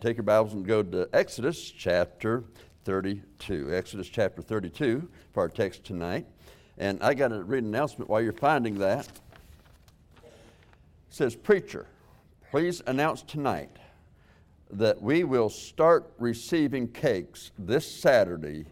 Take your Bibles and go to Exodus chapter 32. Exodus chapter 32 for our text tonight. And I got to read an announcement while you're finding that. It says, Preacher, please announce tonight that we will start receiving cakes this Saturday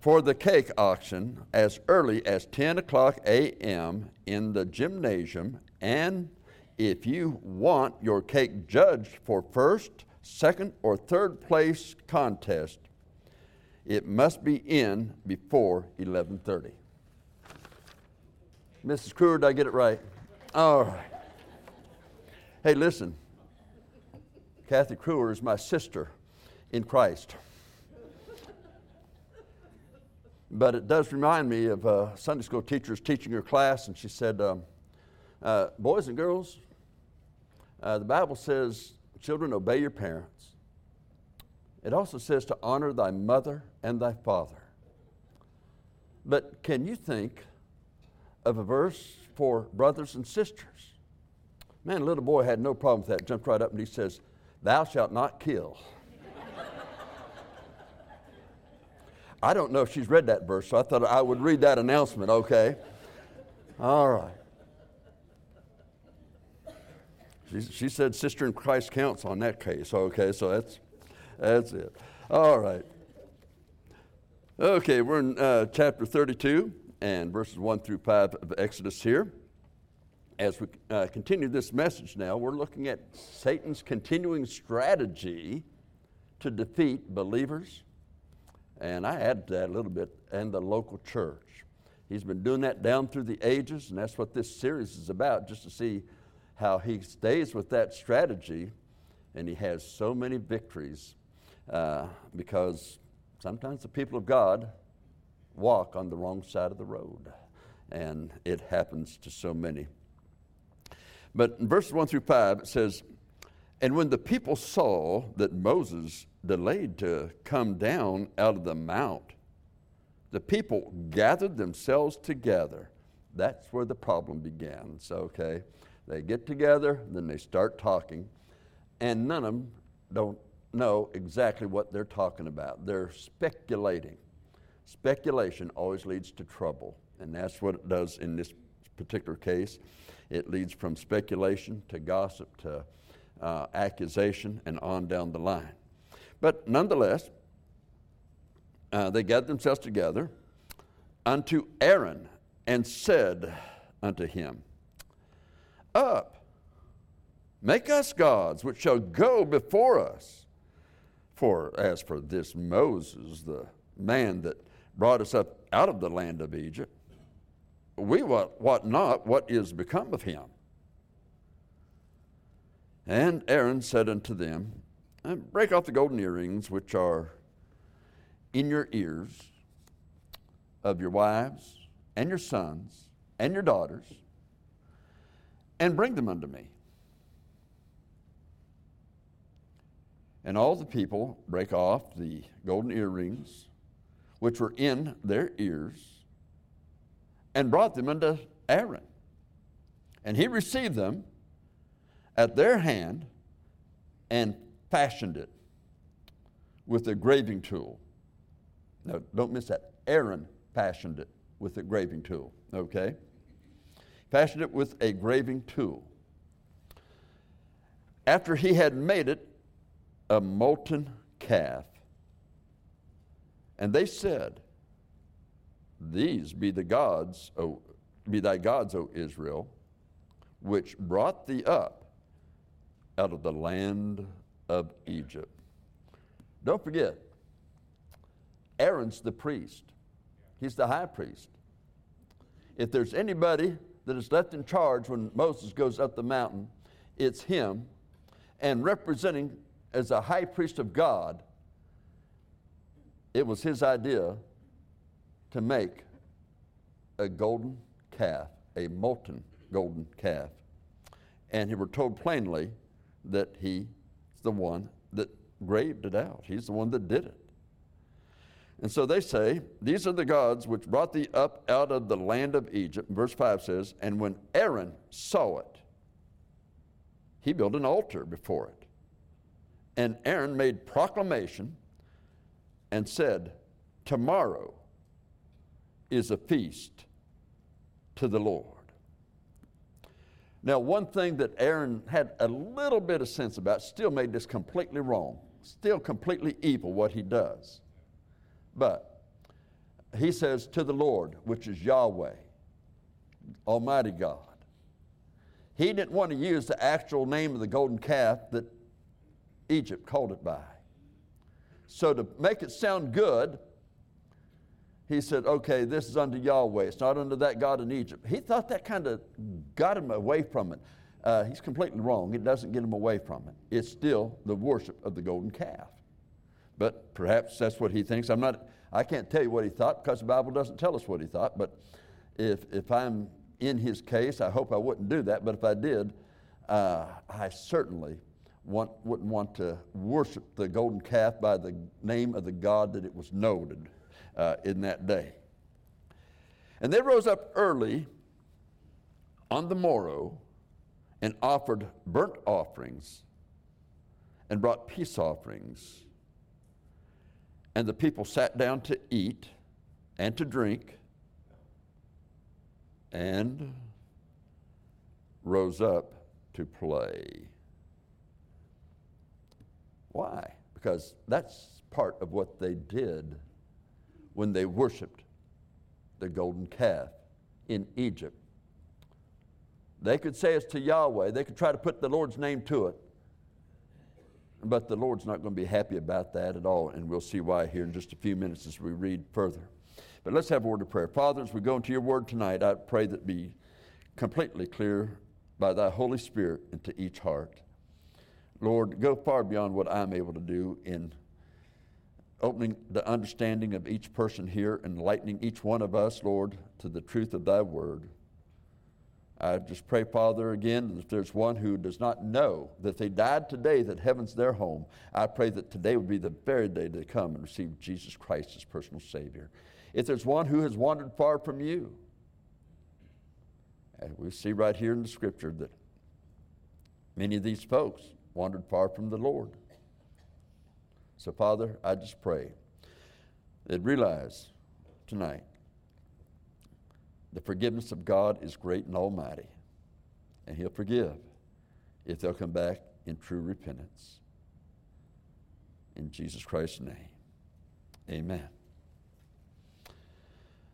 for the cake auction as early as 10 o'clock a.m. in the gymnasium. And if you want your cake judged for first, second, or third place contest, it must be in before 11:30. Mrs. Crewer, did I get it right? All right. Hey, listen. Kathy Crewer is my sister in Christ. But it does remind me of a Sunday school teachers teaching her class, and she said, um, uh, Boys and girls, uh, the Bible says, Children, obey your parents. It also says to honor thy mother and thy father. But can you think of a verse for brothers and sisters? Man, little boy had no problem with that. Jumped right up and he says, Thou shalt not kill. I don't know if she's read that verse, so I thought I would read that announcement, okay? All right. She, she said sister in Christ counts on that case, okay, so that's, that's it. All right. Okay, we're in uh, chapter 32 and verses 1 through 5 of Exodus here. As we uh, continue this message now, we're looking at Satan's continuing strategy to defeat believers and I add to that a little bit, and the local church. He's been doing that down through the ages, and that's what this series is about, just to see how he stays with that strategy, and he has so many victories uh, because sometimes the people of God walk on the wrong side of the road, and it happens to so many. But in verses 1 through 5, it says, And when the people saw that Moses delayed to come down out of the mount, the people gathered themselves together. That's where the problem begins, okay? They get together, then they start talking, and none of them don't know exactly what they're talking about. They're speculating. Speculation always leads to trouble, and that's what it does in this particular case. It leads from speculation to gossip to uh, accusation and on down the line. But nonetheless, uh, they gathered themselves together unto Aaron and said unto him, Up, make us gods which shall go before us. For as for this Moses, the man that brought us up out of the land of Egypt, we what, what not what is become of him. And Aaron said unto them, eh, break off the golden earrings which are in your ears of your wives and your sons and your daughters, and bring them unto me. And all the people break off the golden earrings which were in their ears and brought them unto Aaron. And he received them at their hand and fashioned it with a graving tool. Now, don't miss that. Aaron fashioned it with a graving tool, okay? Fashioned it with a graving tool. After he had made it a molten calf, and they said, These be the gods, o, be thy gods, O Israel, which brought thee up out of the land of Egypt. Don't forget, Aaron's the priest, he's the high priest. If there's anybody that is left in charge when Moses goes up the mountain, it's him. And representing as a high priest of God, it was his idea to make a golden calf, a molten golden calf. And he were told plainly that he the one that graved it out, he's the one that did it. And so they say, These are the gods which brought thee up out of the land of Egypt. Verse 5 says, And when Aaron saw it, he built an altar before it And Aaron made proclamation and said, Tomorrow is a feast to the Lord. Now, one thing that Aaron had a little bit of sense about still made this completely wrong, still completely evil what he does. But he says, To the Lord, which is Yahweh, Almighty God. He didn't want to use the actual name of the golden calf that Egypt called it by. So, to make it sound good, he said, okay, this is unto Yahweh. It's not unto that God in Egypt. He thought that kind of got him away from it. Uh, he's completely wrong. It doesn't get him away from it. It's still the worship of the golden calf. But perhaps that's what he thinks. I'm not, I can't tell you what he thought because the Bible doesn't tell us what he thought. But if, if I'm in his case, I hope I wouldn't do that. But if I did, uh, I certainly want, wouldn't want to worship the golden calf by the name of the God that it was noted uh, in that day. And they rose up early on the morrow and offered burnt offerings and brought peace offerings. And the people sat down to eat and to drink and rose up to play. Why? Because that's part of what they did when they worshiped the golden calf in Egypt. They could say it's to Yahweh, they could try to put the Lord's name to it. But the Lord's not going to be happy about that at all, and we'll see why here in just a few minutes as we read further. But let's have a word of prayer. Father, as we go into your word tonight, I pray that be completely clear by thy Holy Spirit into each heart. Lord, go far beyond what I'm able to do in opening the understanding of each person here, enlightening each one of us, Lord, to the truth of thy word. I just pray, Father, again, if there's one who does not know that they died today, that heaven's their home, I pray that today would be the very day they come and receive Jesus Christ as personal Savior. If there's one who has wandered far from you, and we see right here in the scripture that many of these folks wandered far from the Lord. So, Father, I just pray that realize tonight the forgiveness of God is great and almighty, and He'll forgive if they'll come back in true repentance. In Jesus Christ's name, amen.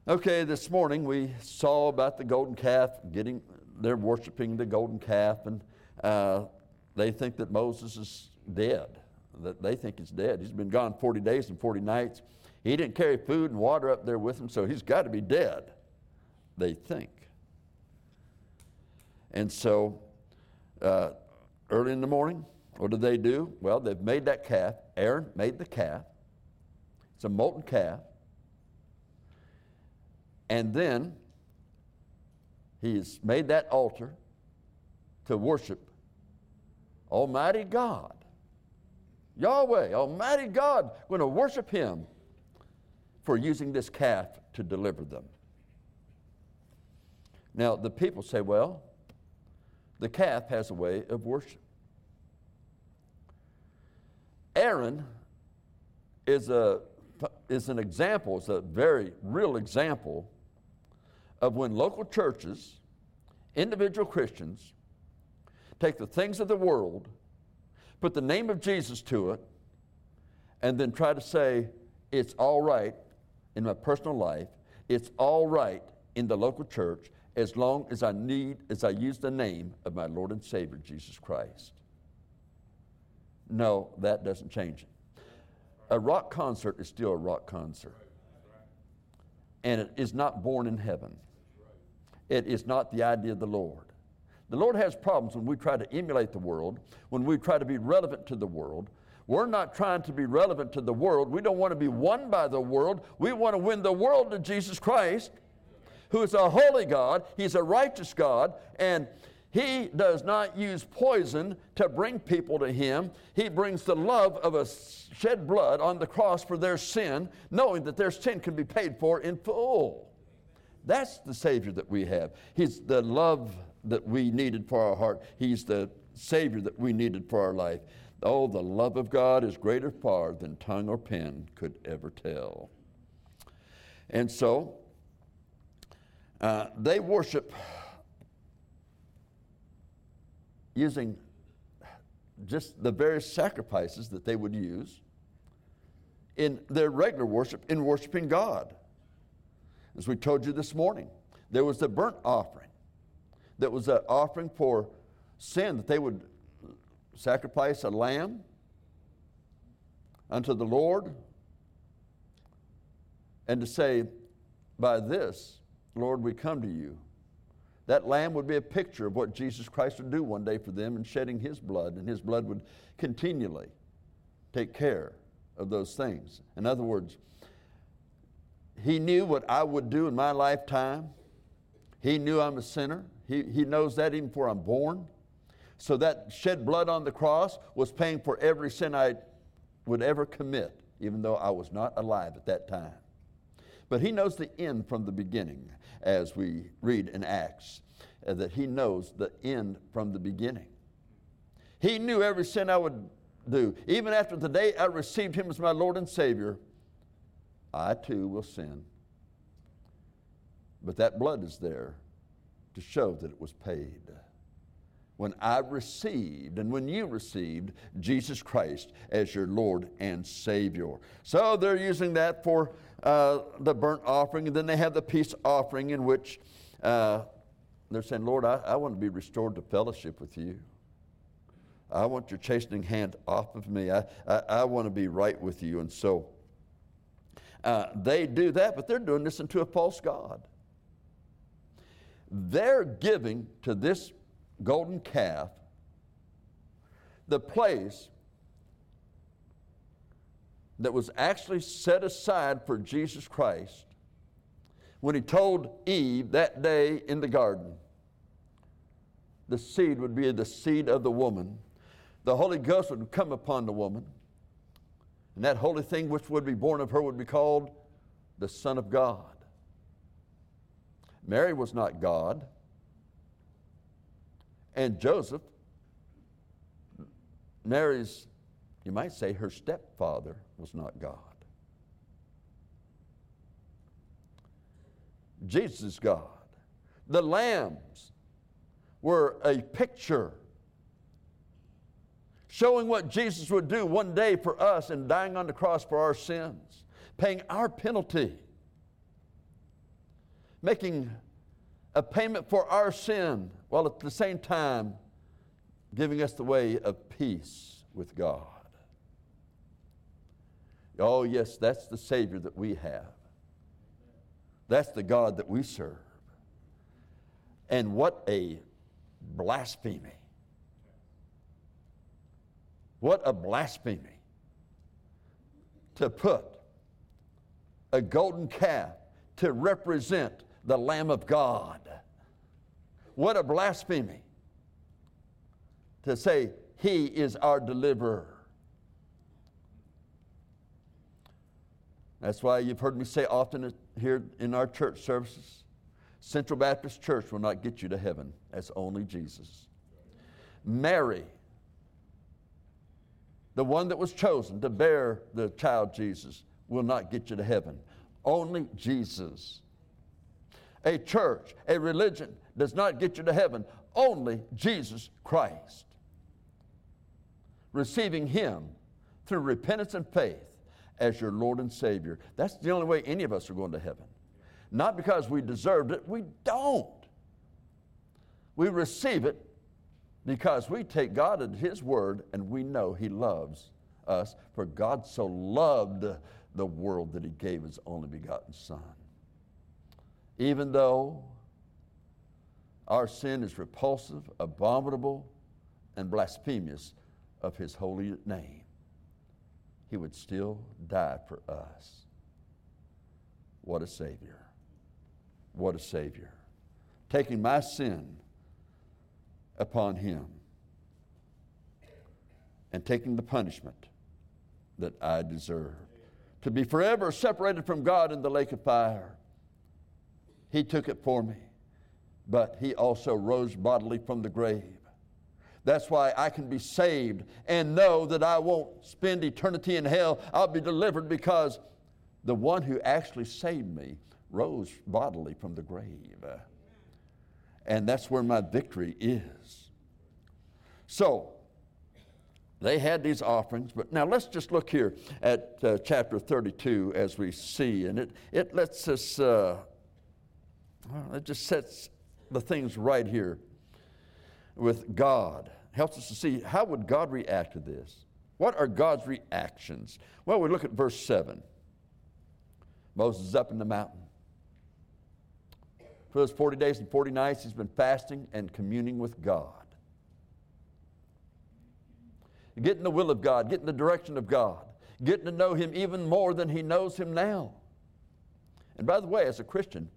Okay, this morning we saw about the golden calf getting, they're worshiping the golden calf, and uh, they think that Moses is dead that they think he's dead. He's been gone 40 days and 40 nights. He didn't carry food and water up there with him, so he's got to be dead, they think. And so, uh, early in the morning, what do they do? Well, they've made that calf. Aaron made the calf. It's a molten calf. And then he's made that altar to worship Almighty God. Yahweh, Almighty God, going to worship Him for using this calf to deliver them. Now, the people say, well, the calf has a way of worship. Aaron is, a, is an example, is a very real example of when local churches, individual Christians, take the things of the world put the name of Jesus to it, and then try to say, it's all right in my personal life, it's all right in the local church, as long as I need, as I use the name of my Lord and Savior, Jesus Christ. No, that doesn't change it. A rock concert is still a rock concert. And it is not born in heaven. It is not the idea of the Lord. The Lord has problems when we try to emulate the world, when we try to be relevant to the world. We're not trying to be relevant to the world. We don't want to be won by the world. We want to win the world to Jesus Christ, who is a holy God. He's a righteous God, and he does not use poison to bring people to Him. He brings the love of a shed blood on the cross for their sin, knowing that their sin can be paid for in full. That's the Savior that we have. He's the love that we needed for our heart. He's the Savior that we needed for our life. Oh, the love of God is greater far than tongue or pen could ever tell. And so, uh, they worship using just the various sacrifices that they would use in their regular worship in worshiping God. As we told you this morning, there was the burnt offering that was an offering for sin that they would sacrifice a lamb unto the Lord and to say, By this, Lord, we come to you. That lamb would be a picture of what Jesus Christ would do one day for them in shedding his blood, and his blood would continually take care of those things. In other words, he knew what I would do in my lifetime. He knew I'm a sinner. He, he knows that even before I'm born. So that shed blood on the cross was paying for every sin I would ever commit, even though I was not alive at that time. But he knows the end from the beginning, as we read in Acts, uh, that he knows the end from the beginning. He knew every sin I would do. Even after the day I received him as my Lord and Savior, I too will sin. But that blood is there to show that it was paid. When I received and when you received Jesus Christ as your Lord and Savior. So they're using that for uh, the burnt offering, and then they have the peace offering in which uh, they're saying, Lord, I, I want to be restored to fellowship with you. I want your chastening hand off of me. I, I, I want to be right with you. And so uh, they do that, but they're doing this unto a false God. They're giving to this golden calf the place that was actually set aside for Jesus Christ when he told Eve that day in the garden the seed would be the seed of the woman. The Holy Ghost would come upon the woman, and that holy thing which would be born of her would be called the Son of God. Mary was not God. And Joseph, Mary's, you might say, her stepfather was not God. Jesus is God. The lambs were a picture showing what Jesus would do one day for us in dying on the cross for our sins, paying our penalty making a payment for our sin while at the same time giving us the way of peace with God. Oh, yes, that's the Savior that we have. That's the God that we serve. And what a blasphemy! What a blasphemy to put a golden calf to represent the Lamb of God. What a blasphemy to say He is our deliverer. That's why you've heard me say often here in our church services Central Baptist Church will not get you to heaven. That's only Jesus. Mary, the one that was chosen to bear the child Jesus, will not get you to heaven. Only Jesus a church, a religion does not get you to heaven. Only Jesus Christ. Receiving Him through repentance and faith as your Lord and Savior. That's the only way any of us are going to heaven. Not because we deserved it, we don't. We receive it because we take God at His word and we know He loves us. For God so loved the world that He gave His only begotten Son even though our sin is repulsive, abominable, and blasphemous of his holy name, he would still die for us. What a Savior! What a Savior. Taking my sin upon him and taking the punishment that I deserve. To be forever separated from God in the lake of fire he took it for me. But he also rose bodily from the grave. That's why I can be saved and know that I won't spend eternity in hell. I'll be delivered because the one who actually saved me rose bodily from the grave. And that's where my victory is. So, they had these offerings, but now let's just look here at uh, chapter 32 as we see, and it, it lets us, uh, it just sets the things right here with God. Helps us to see how would God react to this? What are God's reactions? Well, we look at verse 7. Moses is up in the mountain. For those 40 days and 40 nights, he's been fasting and communing with God. Getting the will of God, getting the direction of God, getting to know Him even more than he knows Him now. And by the way, as a Christian,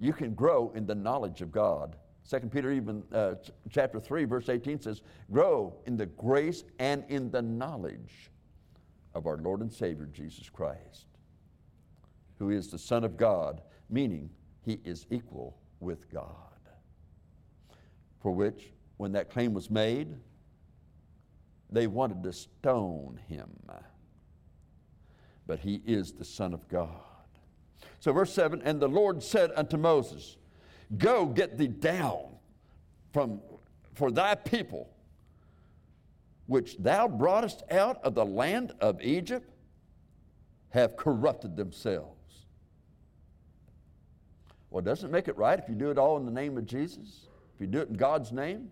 you can grow in the knowledge of God. 2 Peter even uh, chapter 3 verse 18 says, "Grow in the grace and in the knowledge of our Lord and Savior Jesus Christ, who is the Son of God, meaning he is equal with God." For which when that claim was made, they wanted to stone him. But he is the Son of God. So, verse 7 And the Lord said unto Moses, Go get thee down from, for thy people, which thou broughtest out of the land of Egypt, have corrupted themselves. Well, doesn't it make it right if you do it all in the name of Jesus? If you do it in God's name?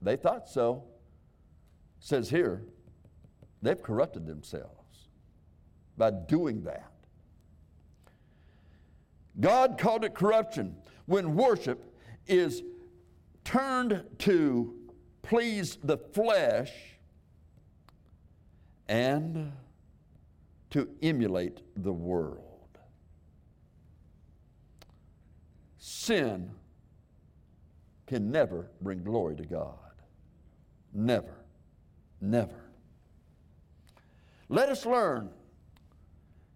They thought so says here, they've corrupted themselves by doing that. God called it corruption when worship is turned to please the flesh and to emulate the world. Sin can never bring glory to God. Never. Never. Let us learn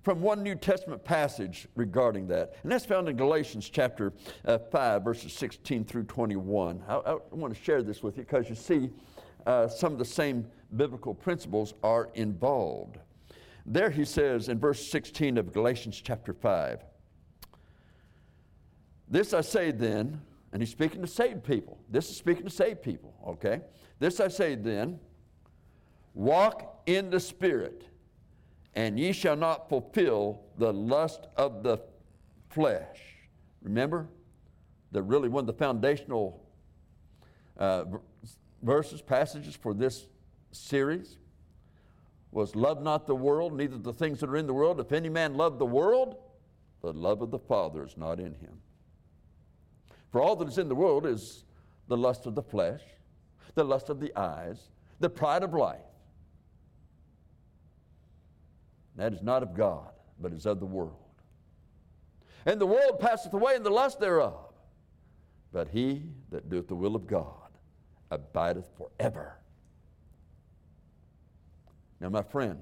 from one New Testament passage regarding that, and that's found in Galatians chapter uh, 5, verses 16 through 21. I, I want to share this with you because you see uh, some of the same biblical principles are involved. There he says in verse 16 of Galatians chapter 5, This I say then, and he's speaking to saved people. This is speaking to saved people, okay? This I say then, Walk in the Spirit, and ye shall not fulfill the lust of the flesh. Remember, the really one of the foundational uh, verses, passages for this series was love not the world, neither the things that are in the world. If any man love the world, the love of the Father is not in him. For all that is in the world is the lust of the flesh, the lust of the eyes, the pride of life That is not of God, but is of the world. And the world passeth away and the lust thereof. But he that doeth the will of God abideth forever. Now, my friend,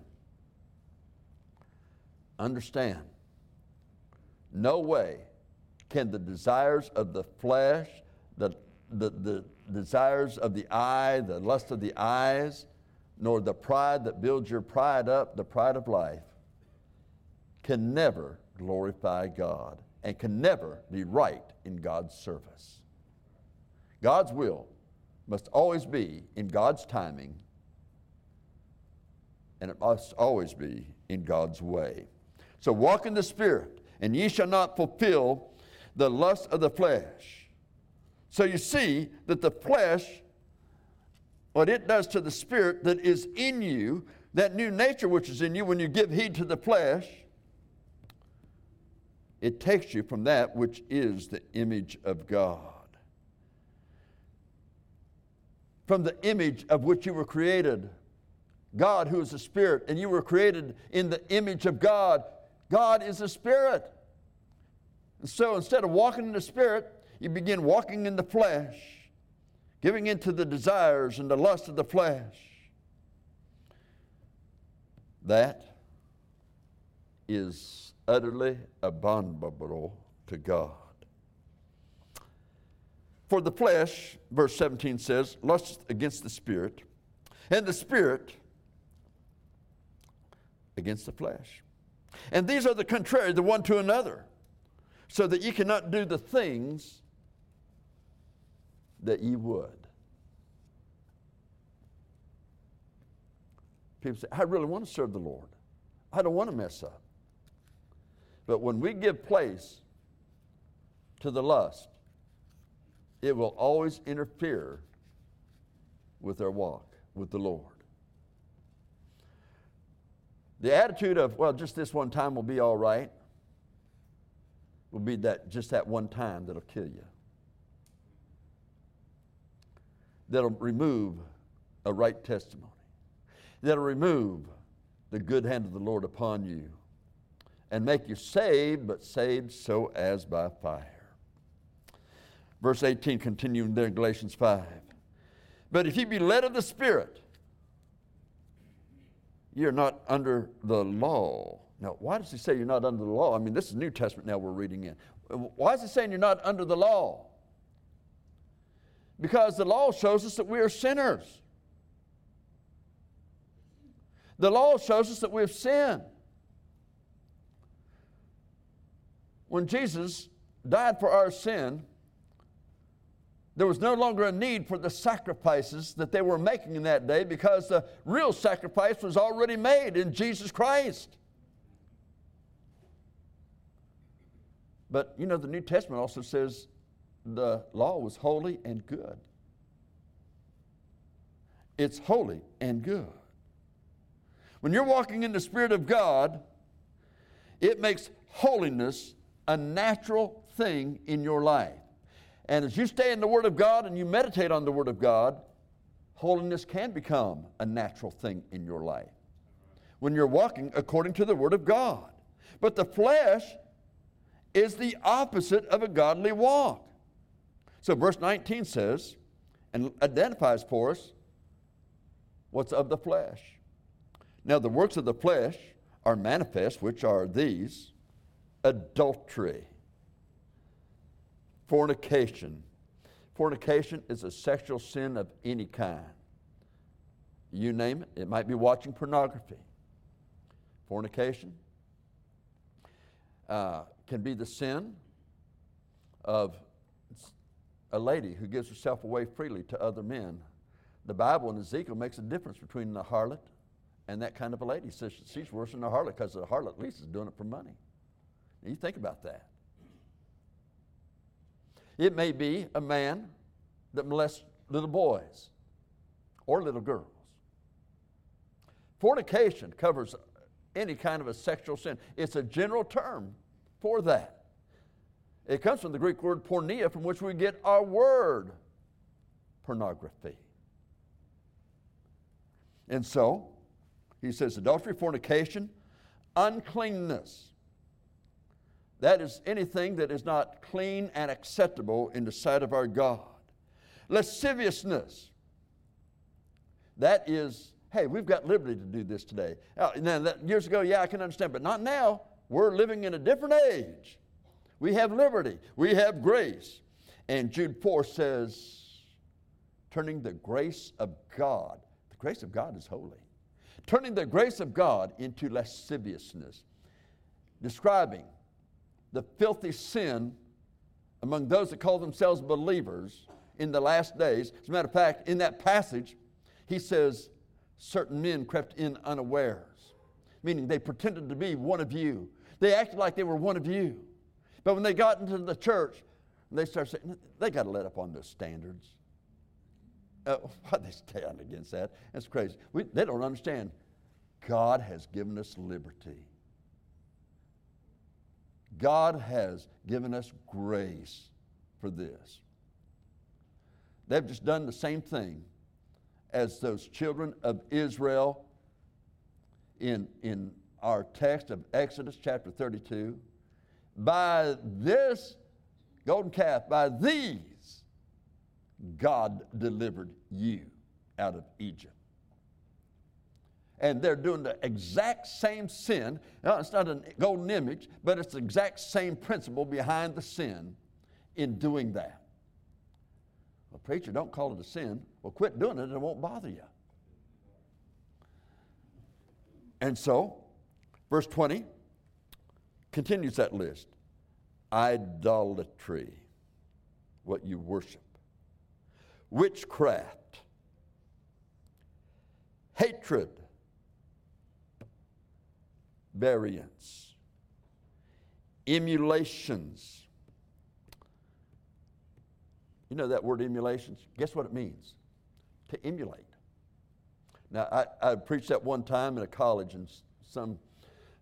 understand no way can the desires of the flesh, the, the, the desires of the eye, the lust of the eyes, nor the pride that builds your pride up, the pride of life, can never glorify God and can never be right in God's service. God's will must always be in God's timing, and it must always be in God's way. So walk in the Spirit, and ye shall not fulfill the lust of the flesh. So you see that the flesh what it does to the spirit that is in you, that new nature which is in you, when you give heed to the flesh, it takes you from that which is the image of God. From the image of which you were created. God, who is a spirit, and you were created in the image of God. God is a spirit. And so instead of walking in the spirit, you begin walking in the flesh giving into the desires and the lust of the flesh. That is utterly abominable to God. For the flesh, verse 17 says, lusts against the spirit, and the spirit against the flesh. And these are the contrary, the one to another, so that ye cannot do the things that ye would. People say, I really want to serve the Lord. I don't want to mess up. But when we give place to the lust, it will always interfere with our walk with the Lord. The attitude of, well, just this one time will be all right, will be that just that one time that'll kill you. That'll remove a right testimony. That'll remove the good hand of the Lord upon you and make you saved, but saved so as by fire. Verse 18, continuing there in Galatians 5. But if you be led of the Spirit, you're not under the law. Now, why does he say you're not under the law? I mean, this is New Testament now we're reading in. Why is he saying you're not under the law? Because the law shows us that we are sinners. The law shows us that we have sinned. When Jesus died for our sin, there was no longer a need for the sacrifices that they were making in that day because the real sacrifice was already made in Jesus Christ. But you know, the New Testament also says the law was holy and good. It's holy and good. When you're walking in the Spirit of God, it makes holiness a natural thing in your life. And as you stay in the Word of God and you meditate on the Word of God, holiness can become a natural thing in your life when you're walking according to the Word of God. But the flesh is the opposite of a godly walk. So, verse 19 says, and identifies for us what's of the flesh. Now, the works of the flesh are manifest, which are these adultery fornication. Fornication is a sexual sin of any kind. You name it, it might be watching pornography. Fornication uh, can be the sin of a lady who gives herself away freely to other men. The Bible in Ezekiel makes a difference between the harlot and that kind of a lady. Says she's worse than a harlot because the harlot at least is doing it for money. you think about that. It may be a man that molests little boys or little girls. Fornication covers any kind of a sexual sin, it's a general term for that. It comes from the Greek word porneia, from which we get our word pornography. And so, he says adultery, fornication, uncleanness. That is anything that is not clean and acceptable in the sight of our God. Lasciviousness. That is, hey, we've got liberty to do this today. Now, years ago, yeah, I can understand, but not now. We're living in a different age. We have liberty, we have grace. And Jude 4 says, turning the grace of God, the grace of God is holy, turning the grace of God into lasciviousness, describing the filthy sin among those that call themselves believers in the last days. As a matter of fact, in that passage, he says, certain men crept in unawares, meaning they pretended to be one of you. They acted like they were one of you. But when they got into the church, they started saying, they got to let up on those standards. Uh, why they stand against that? That's crazy. We, they don't understand. God has given us liberty. God has given us grace for this. They've just done the same thing as those children of Israel in, in our text of Exodus chapter 32. By this golden calf, by these, God delivered you out of Egypt and they're doing the exact same sin. Now, it's not a golden image, but it's the exact same principle behind the sin in doing that. Well, preacher, don't call it a sin. Well, quit doing it and it won't bother you. And so, verse 20 continues that list idolatry, what you worship, witchcraft, hatred, variance, emulations. You know that word emulations? Guess what it means? To emulate. Now, I, I preached that one time in a college, and some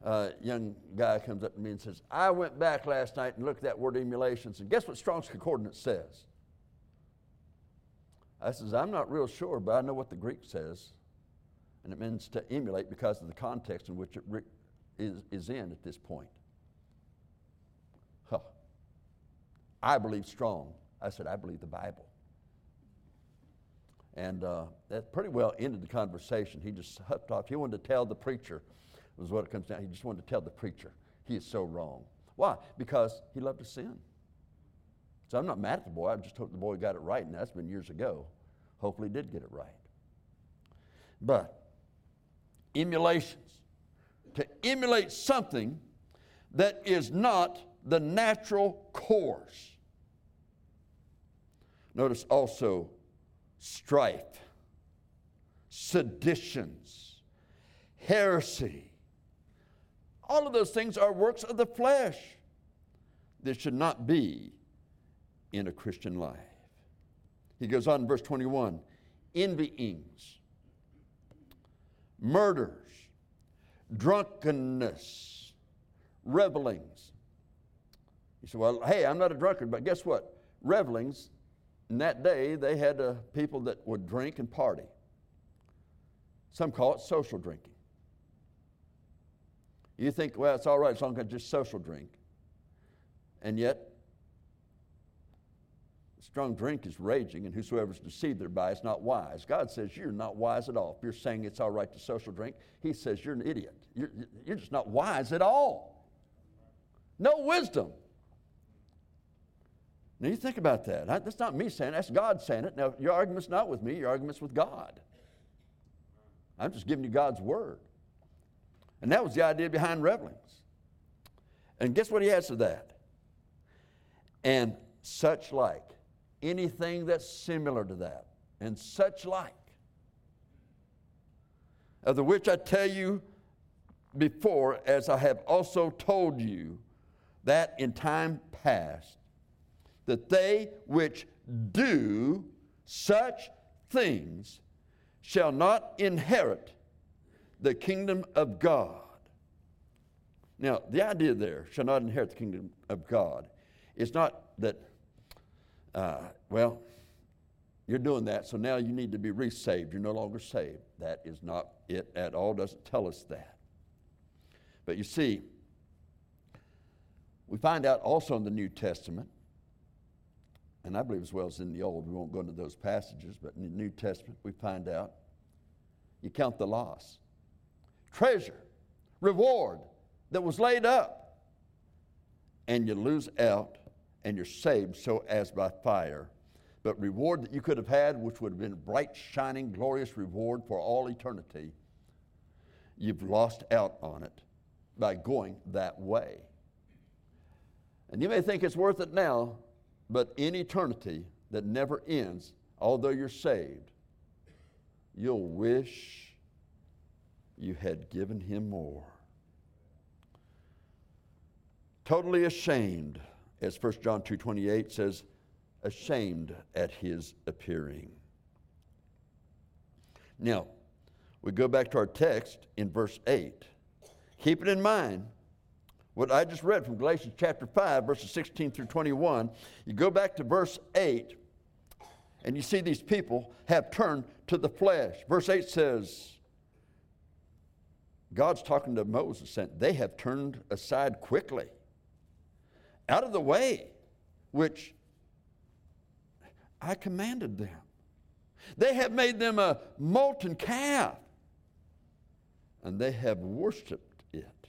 uh, young guy comes up to me and says, I went back last night and looked at that word emulations, and guess what Strong's Concordance says? I says, I'm not real sure, but I know what the Greek says. And it means to emulate because of the context in which it re- is, is in at this point. Huh. I believe strong. I said, I believe the Bible. And uh, that pretty well ended the conversation. He just huffed off. He wanted to tell the preacher, was what it comes down. He just wanted to tell the preacher he is so wrong. Why? Because he loved to sin. So I'm not mad at the boy. I just hope the boy got it right, and that's been years ago. Hopefully, he did get it right. But emulations, to emulate something that is not the natural course. Notice also strife, seditions, heresy. All of those things are works of the flesh. This should not be in a Christian life. He goes on in verse 21 envyings, murders, drunkenness, revelings. He said, Well, hey, I'm not a drunkard, but guess what? Revelings in that day, they had uh, people that would drink and party. Some call it social drinking. You think, well, it's all right as long as just social drink. And yet, strong drink is raging, and whosoever is deceived thereby is not wise. God says you're not wise at all. If you're saying it's all right to social drink, He says you're an idiot. You're, you're just not wise at all. No wisdom. Now you think about that. That's not me saying it, that's God saying it. Now, your argument's not with me, your argument's with God. I'm just giving you God's word. And that was the idea behind revelings. And guess what he adds to that? And such like. Anything that's similar to that. And such like. Of the which I tell you before, as I have also told you, that in time past that they which do such things shall not inherit the kingdom of God. Now, the idea there, shall not inherit the kingdom of God, is not that, uh, well, you're doing that, so now you need to be resaved. You're no longer saved. That is not it at all, doesn't tell us that. But you see, we find out also in the New Testament and I believe as well as in the Old, we won't go into those passages, but in the New Testament, we find out you count the loss. Treasure, reward that was laid up, and you lose out and you're saved so as by fire. But reward that you could have had, which would have been bright, shining, glorious reward for all eternity, you've lost out on it by going that way. And you may think it's worth it now, but in eternity that never ends, although you're saved, you'll wish you had given him more. Totally ashamed, as 1 John 2:28 says, ashamed at his appearing. Now, we go back to our text in verse 8. Keep it in mind what I just read from Galatians chapter 5, verses 16 through 21, you go back to verse 8, and you see these people have turned to the flesh. Verse 8 says, God's talking to Moses, and they have turned aside quickly, out of the way, which I commanded them. They have made them a molten calf, and they have worshiped it,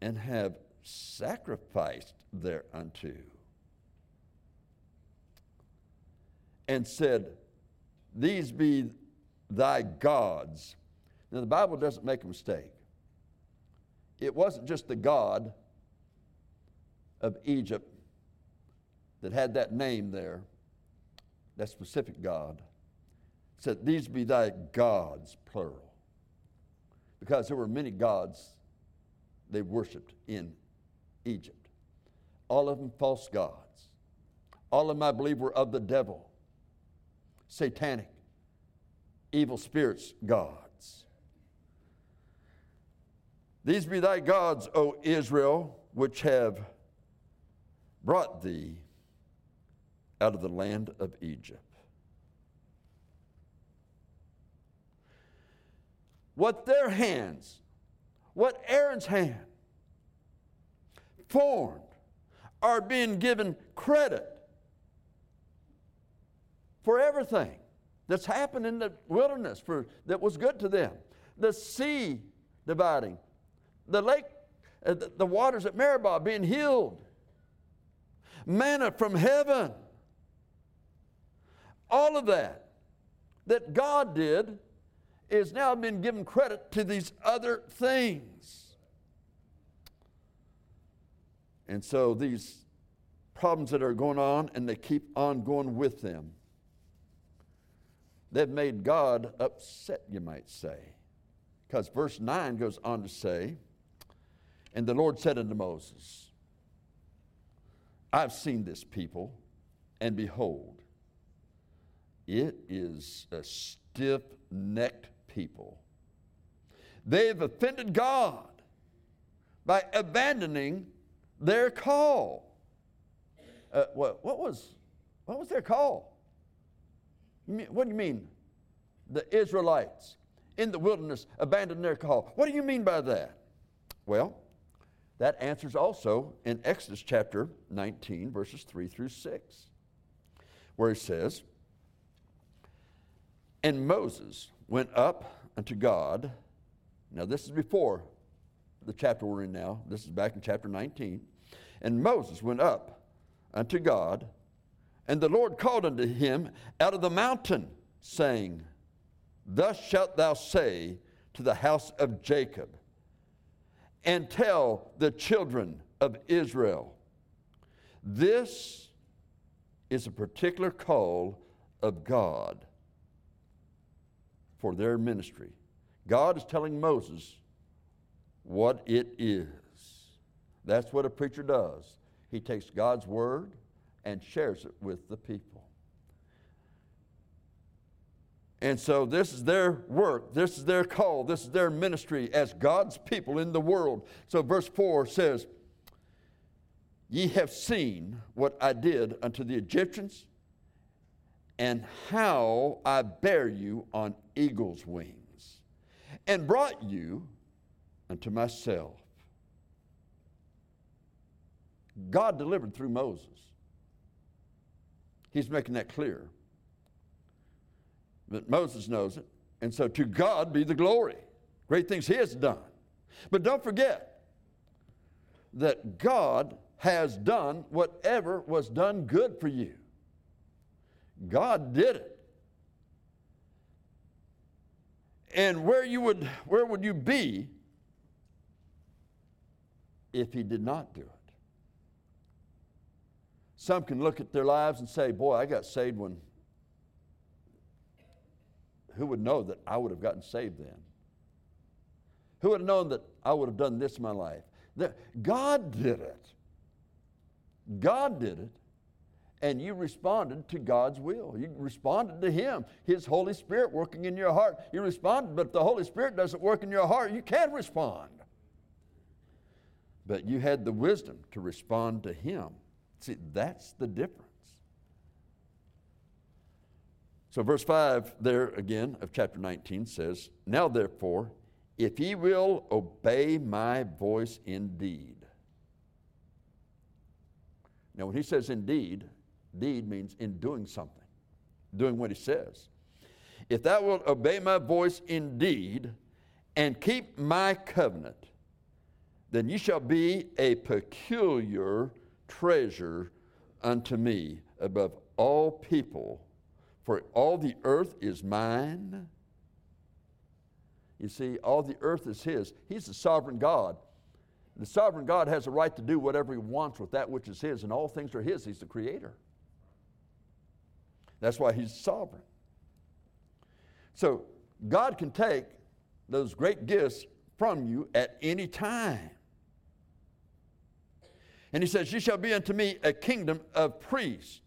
and have sacrificed thereunto. and said, These be thy gods. Now, the Bible doesn't make a mistake. It wasn't just the God of Egypt that had that name there, that specific God. It said, These be thy gods, plural. Because there were many gods they worshiped in Egypt. All of them false gods. All of them, I believe, were of the devil, satanic, evil spirits, gods. These be thy gods, O Israel, which have brought thee out of the land of Egypt. What their hands, what Aaron's hand formed, are being given credit for everything that's happened in the wilderness for, that was good to them. The sea dividing, the lake, uh, the, the waters at Meribah being healed, manna from heaven all of that that God did is now been given credit to these other things. And so these problems that are going on and they keep on going with them. They've made God upset, you might say. Because verse 9 goes on to say, And the Lord said unto Moses, I've seen this people, and behold, it is a stiff necked people. They've offended God by abandoning their call. Uh, what, what, was, what was their call? What do you mean? The Israelites in the wilderness abandoned their call. What do you mean by that? Well, that answers also in Exodus chapter 19, verses 3 through 6, where he says, and Moses went up unto God. Now, this is before the chapter we're in now. This is back in chapter 19. And Moses went up unto God, and the Lord called unto him out of the mountain, saying, Thus shalt thou say to the house of Jacob, and tell the children of Israel, This is a particular call of God for their ministry. God is telling Moses what it is. That's what a preacher does. He takes God's word and shares it with the people. And so, this is their work, this is their call, this is their ministry as God's people in the world. So, verse 4 says, Ye have seen what I did unto the Egyptians and how I bear you on eagle's wings, and brought you unto myself. God delivered through Moses. He's making that clear. But Moses knows it. And so to God be the glory. Great things He has done. But don't forget that God has done whatever was done good for you. God did it. And where you would where would you be if he did not do it? Some can look at their lives and say, "Boy, I got saved when who would know that I would have gotten saved then? Who would have known that I would have done this in my life? God did it. God did it and you responded to God's will. You responded to Him, His Holy Spirit working in your heart. You responded, but if the Holy Spirit doesn't work in your heart, you can't respond. But you had the wisdom to respond to Him. See, that's the difference. So, verse 5 there again of chapter 19 says, Now therefore, if ye will obey my voice indeed. Now, when he says indeed, Deed means in doing something, doing what he says. If thou wilt obey my voice indeed and keep my covenant, then ye shall be a peculiar treasure unto me above all people, For all the earth is mine. You see, all the earth is His. He's the sovereign God. The sovereign God has a right to do whatever He wants with that which is His, and all things are His. He's the Creator. That's why He's sovereign. So, God can take those great gifts from you at any time. And He says, You shall be unto me a kingdom of priests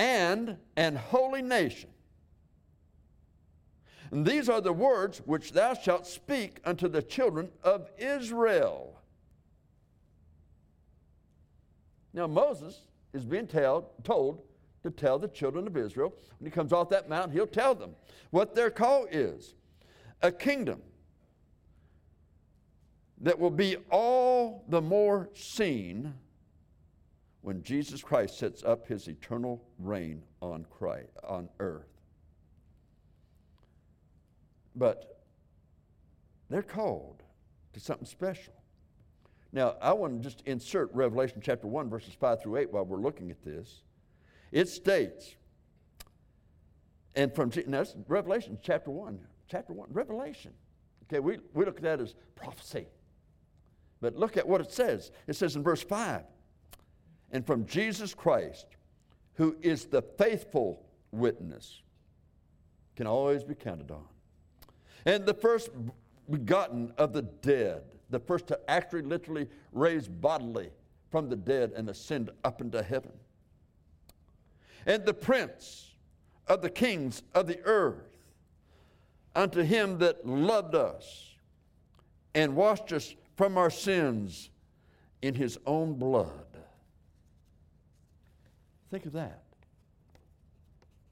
and an holy nation. And these are the words which thou shalt speak unto the children of Israel. Now, Moses is being tell, told to tell the children of Israel. When he comes off that mountain, he'll tell them what their call is a kingdom that will be all the more seen when Jesus Christ sets up his eternal reign on, Christ, on earth. But they're called to something special. Now, I want to just insert Revelation chapter 1, verses 5 through 8 while we're looking at this. It states, and from now, Revelation chapter 1, chapter 1, Revelation. Okay, we, we look at that as prophecy. But look at what it says. It says in verse 5 and from Jesus Christ, who is the faithful witness, can always be counted on. And the first begotten of the dead, the first to actually literally raise bodily from the dead and ascend up into heaven. And the prince of the kings of the earth, unto him that loved us and washed us from our sins in his own blood Think of that.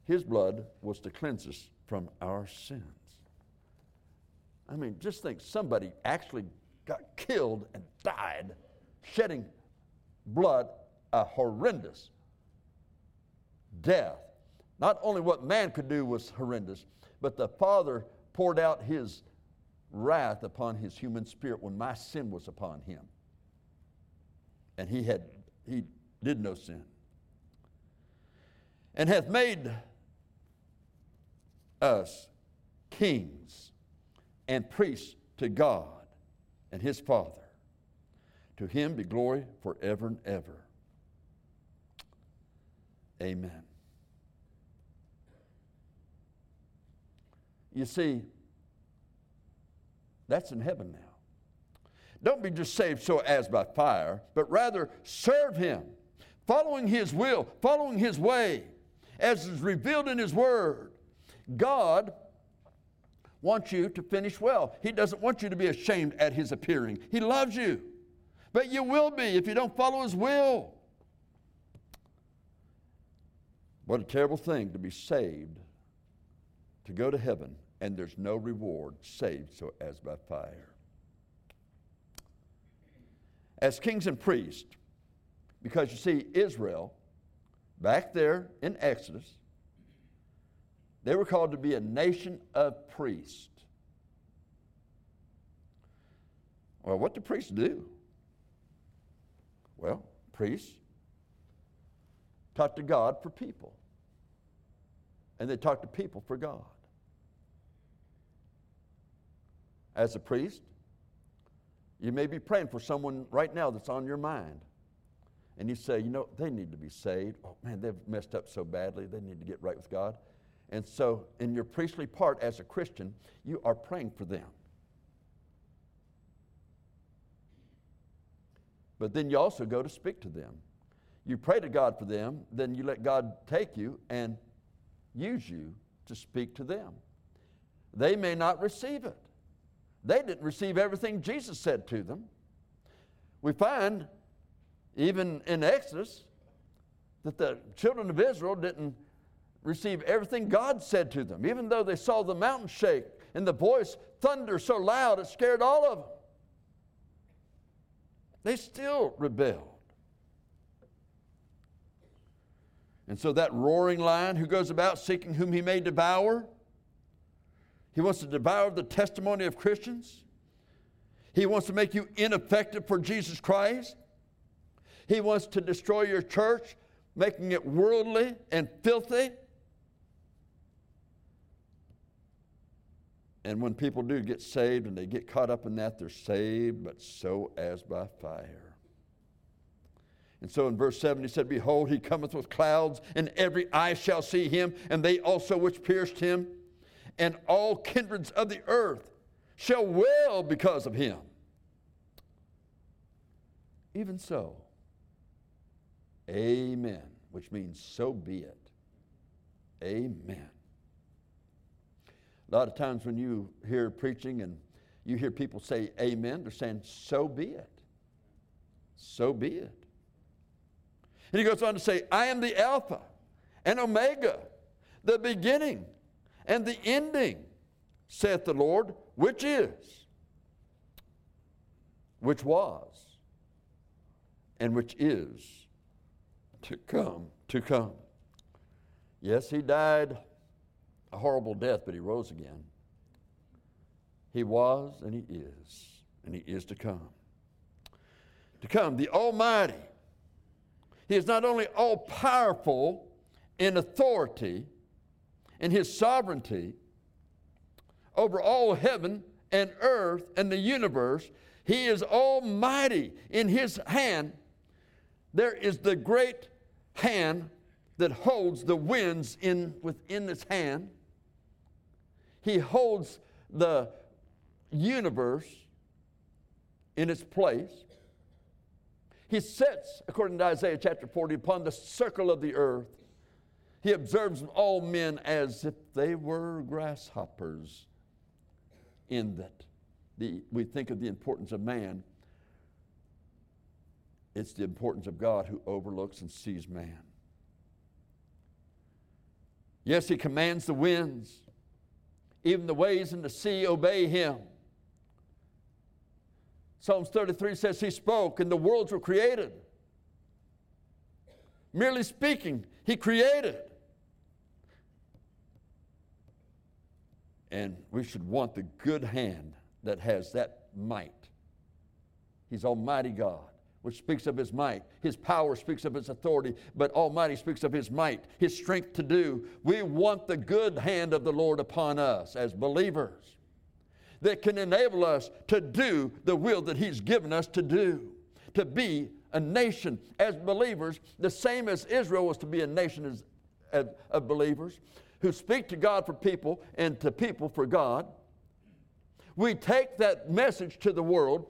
His blood was to cleanse us from our sins. I mean, just think somebody actually got killed and died shedding blood, a horrendous death. Not only what man could do was horrendous, but the Father poured out his wrath upon his human spirit when my sin was upon him. And he had he did no sin and hath made us kings and priests to God and his Father. To him be glory forever and ever. Amen. You see, that's in heaven now. Don't be just saved so as by fire, but rather serve him, following his will, following his way as is revealed in His Word. God wants you to finish well. He doesn't want you to be ashamed at His appearing. He loves you, but you will be if you don't follow His will. What a terrible thing to be saved, to go to heaven, and there's no reward, saved so as by fire. As kings and priests, because you see, Israel back there in Exodus, they were called to be a nation of priests. Well, what do priests do? Well, priests talk to God for people, and they talk to people for God. As a priest, you may be praying for someone right now that's on your mind and you say, you know, they need to be saved. Oh man, they've messed up so badly, they need to get right with God. And so, in your priestly part as a Christian, you are praying for them. But then you also go to speak to them. You pray to God for them, then you let God take you and use you to speak to them. They may not receive it. They didn't receive everything Jesus said to them. We find even in Exodus, that the children of Israel didn't receive everything God said to them, even though they saw the mountain shake and the voice thunder so loud it scared all of them. They still rebelled. And so that roaring lion who goes about seeking whom he may devour, he wants to devour the testimony of Christians. He wants to make you ineffective for Jesus Christ. He wants to destroy your church, making it worldly and filthy. And when people do get saved and they get caught up in that, they're saved, but so as by fire. And so in verse 7, he said, Behold, he cometh with clouds, and every eye shall see him, and they also which pierced him, and all kindreds of the earth shall wail because of him. Even so, amen, which means so be it. Amen. A lot of times when you hear preaching and you hear people say amen, they're saying, so be it. So be it. And he goes on to say, I am the Alpha and Omega, the beginning and the ending, saith the Lord, which is, which was, and which is to come, to come. Yes, he died a horrible death, but he rose again. He was and he is, and he is to come. To come, the Almighty. He is not only all powerful in authority, in his sovereignty over all heaven and earth and the universe, he is almighty in his hand. There is the great hand that holds the winds in, within his hand. He holds the universe in its place. He sits, according to Isaiah chapter 40, upon the circle of the earth. He observes all men as if they were grasshoppers, in that the, we think of the importance of man. It's the importance of God who overlooks and sees man. Yes, he commands the winds, even the waves in the sea obey him. Psalms 33 says he spoke and the worlds were created. Merely speaking, he created. And we should want the good hand that has that might. He's Almighty God which speaks of his might. His power speaks of his authority, but Almighty speaks of his might, his strength to do. We want the good hand of the Lord upon us as believers that can enable us to do the will that he's given us to do, to be a nation as believers, the same as Israel was to be a nation as, as, of believers who speak to God for people and to people for God. We take that message to the world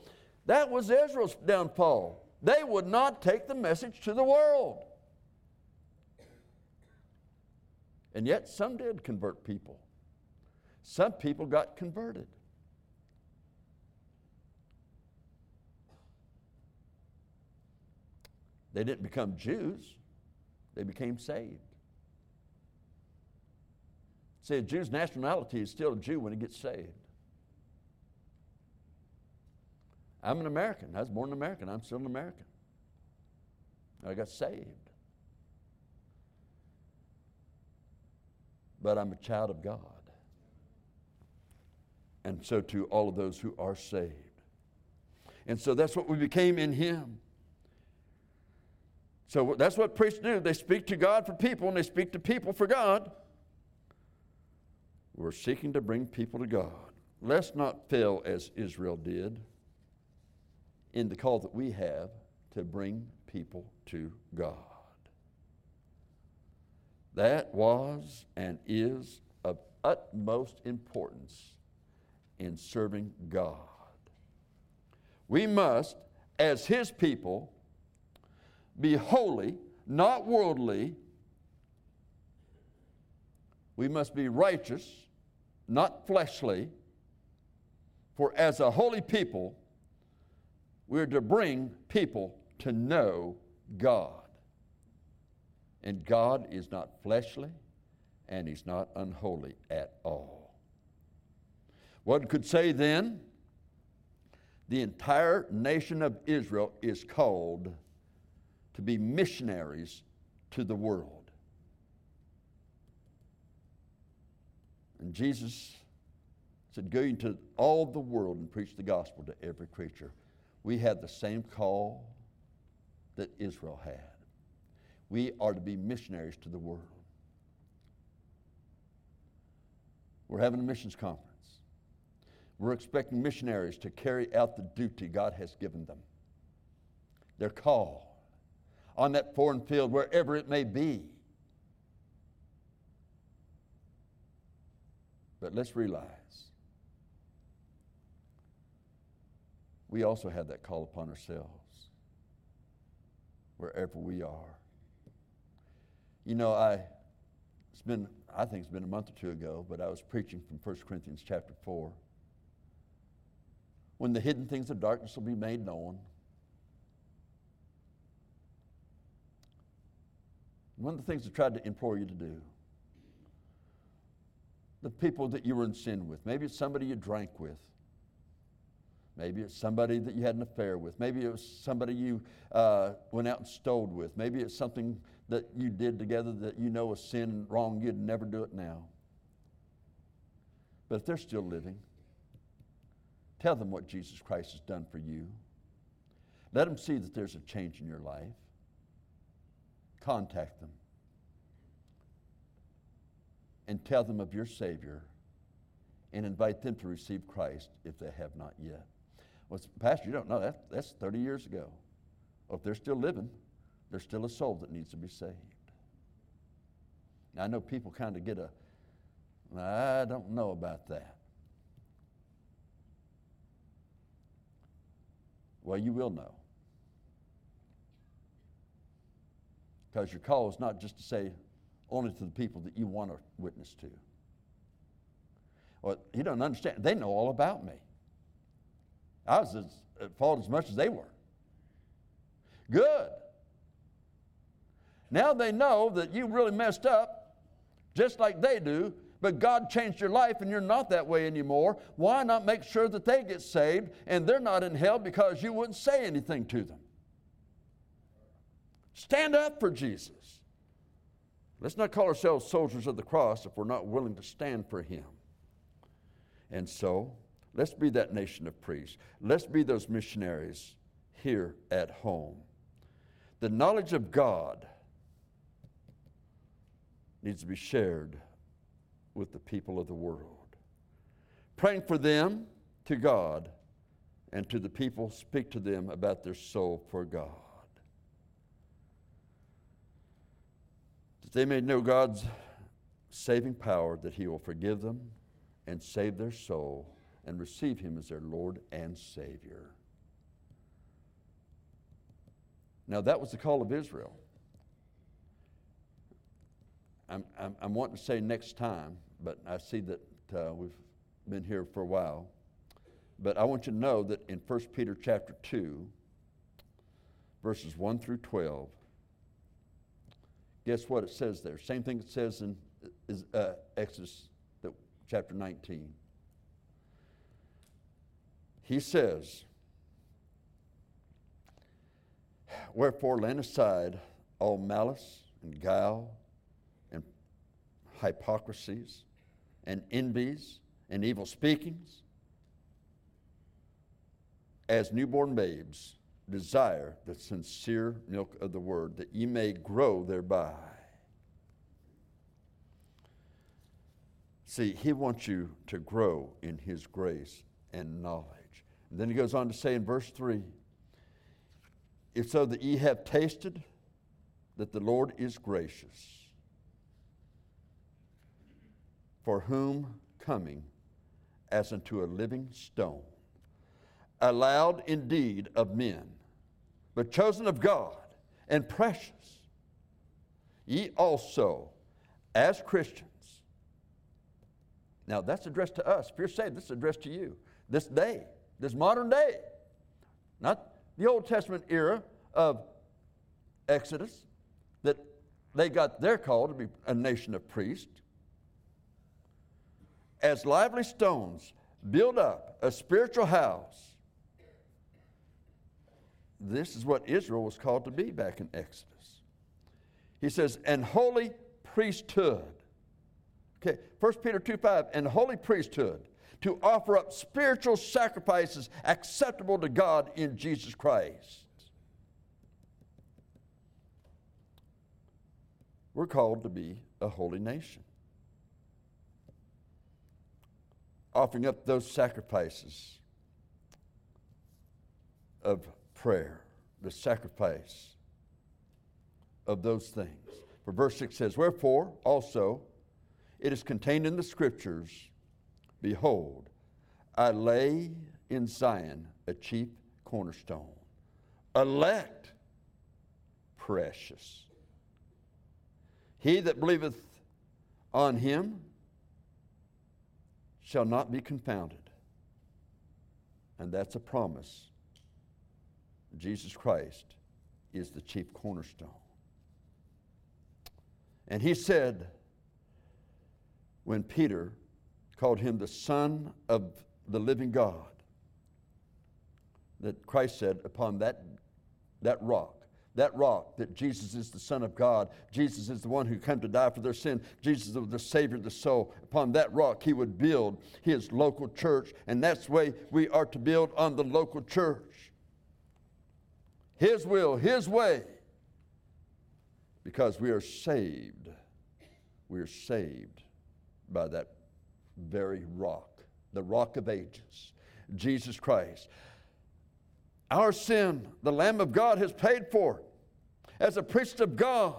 that was Israel's downfall. They would not take the message to the world. And yet, some did convert people. Some people got converted. They didn't become Jews, they became saved. See, a Jew's nationality is still a Jew when he gets saved. I'm an American. I was born an American. I'm still an American. I got saved. But I'm a child of God. And so to all of those who are saved. And so that's what we became in Him. So that's what priests do. They speak to God for people and they speak to people for God. We're seeking to bring people to God. Let's not fail as Israel did in the call that we have to bring people to God. That was and is of utmost importance in serving God. We must, as His people, be holy, not worldly. We must be righteous, not fleshly. For as a holy people, we're to bring people to know God. And God is not fleshly and He's not unholy at all. One could say then, the entire nation of Israel is called to be missionaries to the world. And Jesus said, Go into all the world and preach the gospel to every creature we have the same call that Israel had. We are to be missionaries to the world. We're having a missions conference. We're expecting missionaries to carry out the duty God has given them. Their call on that foreign field, wherever it may be. But let's realize we also have that call upon ourselves, wherever we are. You know, I, it's been, I think it's been a month or two ago, but I was preaching from 1 Corinthians chapter 4. When the hidden things of darkness will be made known. One of the things I tried to implore you to do the people that you were in sin with. Maybe it's somebody you drank with. Maybe it's somebody that you had an affair with. Maybe it was somebody you uh, went out and stole with. Maybe it's something that you did together that you know was sin and wrong. You'd never do it now. But if they're still living, tell them what Jesus Christ has done for you. Let them see that there's a change in your life. Contact them and tell them of your Savior and invite them to receive Christ if they have not yet. Well, Pastor, you don't know that. That's 30 years ago. Well, if they're still living, there's still a soul that needs to be saved. Now, I know people kind of get a, I don't know about that. Well, you will know. Because your call is not just to say only to the people that you want to witness to. Well, you don't understand. They know all about me. I was as, at fault as much as they were. Good. Now they know that you really messed up, just like they do, but God changed your life and you're not that way anymore. Why not make sure that they get saved and they're not in hell because you wouldn't say anything to them? Stand up for Jesus. Let's not call ourselves soldiers of the cross if we're not willing to stand for Him. And so, let's be that nation of priests. Let's be those missionaries here at home. The knowledge of God needs to be shared with the people of the world. Praying for them to God and to the people, speak to them about their soul for God. that they may know God's saving power, that He will forgive them and save their soul and receive Him as their Lord and Savior. Now, that was the call of Israel. I'm, I'm, I'm wanting to say next time, but I see that uh, we've been here for a while. But I want you to know that in 1 Peter chapter 2, verses 1 through 12, guess what it says there? Same thing it says in uh, Exodus chapter 19. He says, Wherefore, lay aside all malice and guile and hypocrisies and envies and evil speakings as newborn babes desire the sincere milk of the word, that ye may grow thereby. See, he wants you to grow in his grace and knowledge. And then he goes on to say in verse 3 if so that ye have tasted that the Lord is gracious, for whom coming as unto a living stone, allowed indeed of men but chosen of God and precious. Ye also, as Christians, now that's addressed to us. If you're saved, this is addressed to you. This day, this modern day, not the Old Testament era of Exodus, that they got their call to be a nation of priests. As lively stones, build up a spiritual house this is what Israel was called to be back in Exodus. He says, and holy priesthood. Okay, 1 Peter 2 5, and holy priesthood to offer up spiritual sacrifices acceptable to God in Jesus Christ. We're called to be a holy nation. offering up those sacrifices of prayer, the sacrifice of those things. For verse 6 says, Wherefore also it is contained in the scriptures, Behold, I lay in Zion a chief cornerstone, elect, precious. He that believeth on him shall not be confounded. And that's a promise. Jesus Christ is the chief cornerstone. And he said, when Peter called him the Son of the living God, that Christ said, upon that, that rock, that rock that Jesus is the Son of God, Jesus is the one who came to die for their sin, Jesus is the Savior of the soul. Upon that rock, he would build his local church, and that's the way we are to build on the local church. His will, His way, because we are saved. We are saved by that very rock, the rock of ages, Jesus Christ. Our sin, the Lamb of God has paid for. As a priest of God,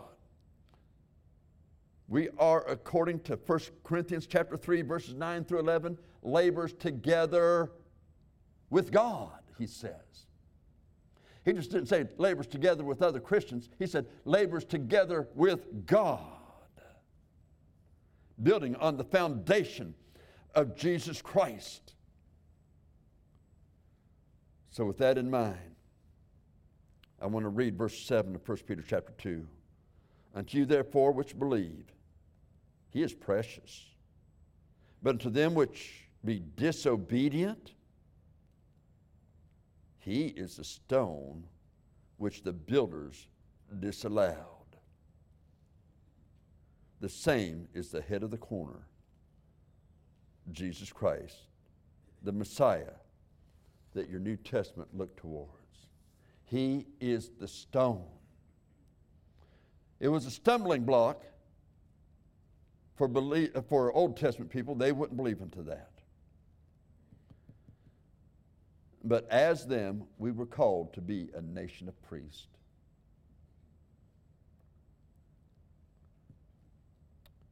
we are, according to 1 Corinthians chapter 3, verses 9 through 11, labors together with God, he says. He just didn't say labors together with other Christians. He said labors together with God, building on the foundation of Jesus Christ. So, with that in mind, I want to read verse 7 of 1 Peter chapter 2. Unto you, therefore, which believe, he is precious. But unto them which be disobedient, he is the stone which the builders disallowed. The same is the head of the corner, Jesus Christ, the Messiah that your New Testament looked towards. He is the stone. It was a stumbling block for, believe, for Old Testament people. They wouldn't believe into that. But as them, we were called to be a nation of priests.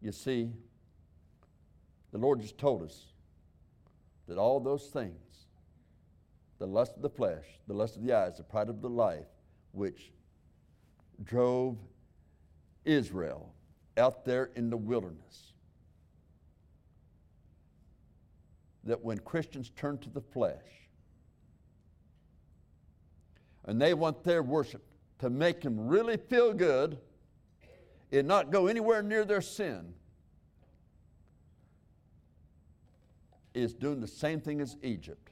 You see, the Lord just told us that all those things the lust of the flesh, the lust of the eyes, the pride of the life, which drove Israel out there in the wilderness. That when Christians turn to the flesh and they want their worship to make them really feel good and not go anywhere near their sin, is doing the same thing as Egypt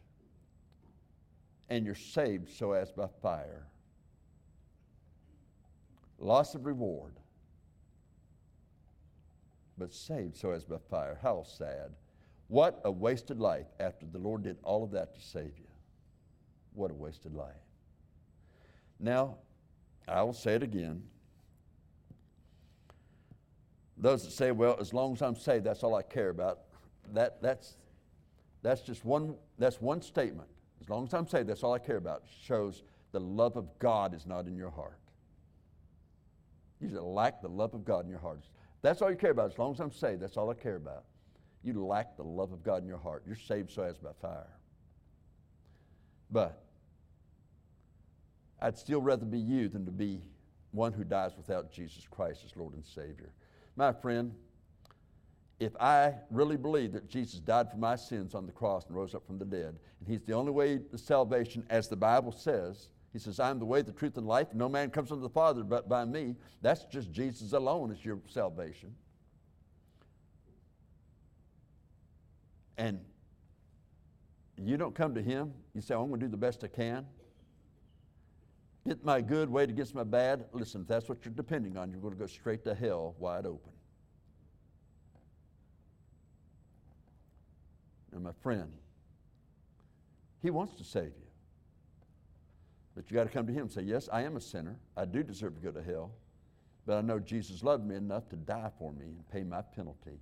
and you're saved so as by fire. Loss of reward, but saved so as by fire. How sad. What a wasted life after the Lord did all of that to save you. What a wasted life. Now, I will say it again. Those that say, well, as long as I'm saved, that's all I care about, that, that's, that's just one, that's one statement. As long as I'm saved, that's all I care about. Shows the love of God is not in your heart. You just lack the love of God in your heart. That's all you care about. As long as I'm saved, that's all I care about. You lack the love of God in your heart. You're saved so as by fire. But I'd still rather be you than to be one who dies without Jesus Christ as Lord and Savior. My friend, if I really believe that Jesus died for my sins on the cross and rose up from the dead, and He's the only way to salvation, as the Bible says, He says, I am the way, the truth, and life. No man comes unto the Father but by me. That's just Jesus alone is your salvation. And you don't come to Him, you say, oh, I'm going to do the best I can. Get my good, wait against my bad. Listen, if that's what you're depending on, you're going to go straight to hell wide open. And my friend. He wants to save you. But you got to come to Him and say, Yes, I am a sinner. I do deserve to go to hell. But I know Jesus loved me enough to die for me and pay my penalty.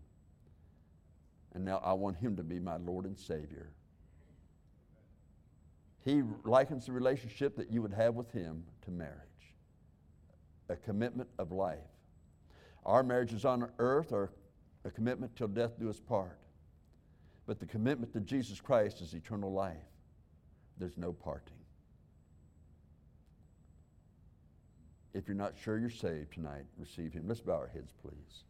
And now I want Him to be my Lord and Savior. He likens the relationship that you would have with Him to marriage, a commitment of life. Our marriages on earth are a commitment till death do us part. But the commitment to Jesus Christ is eternal life. There's no parting. If you're not sure you're saved tonight, receive Him. Let's bow our heads, please.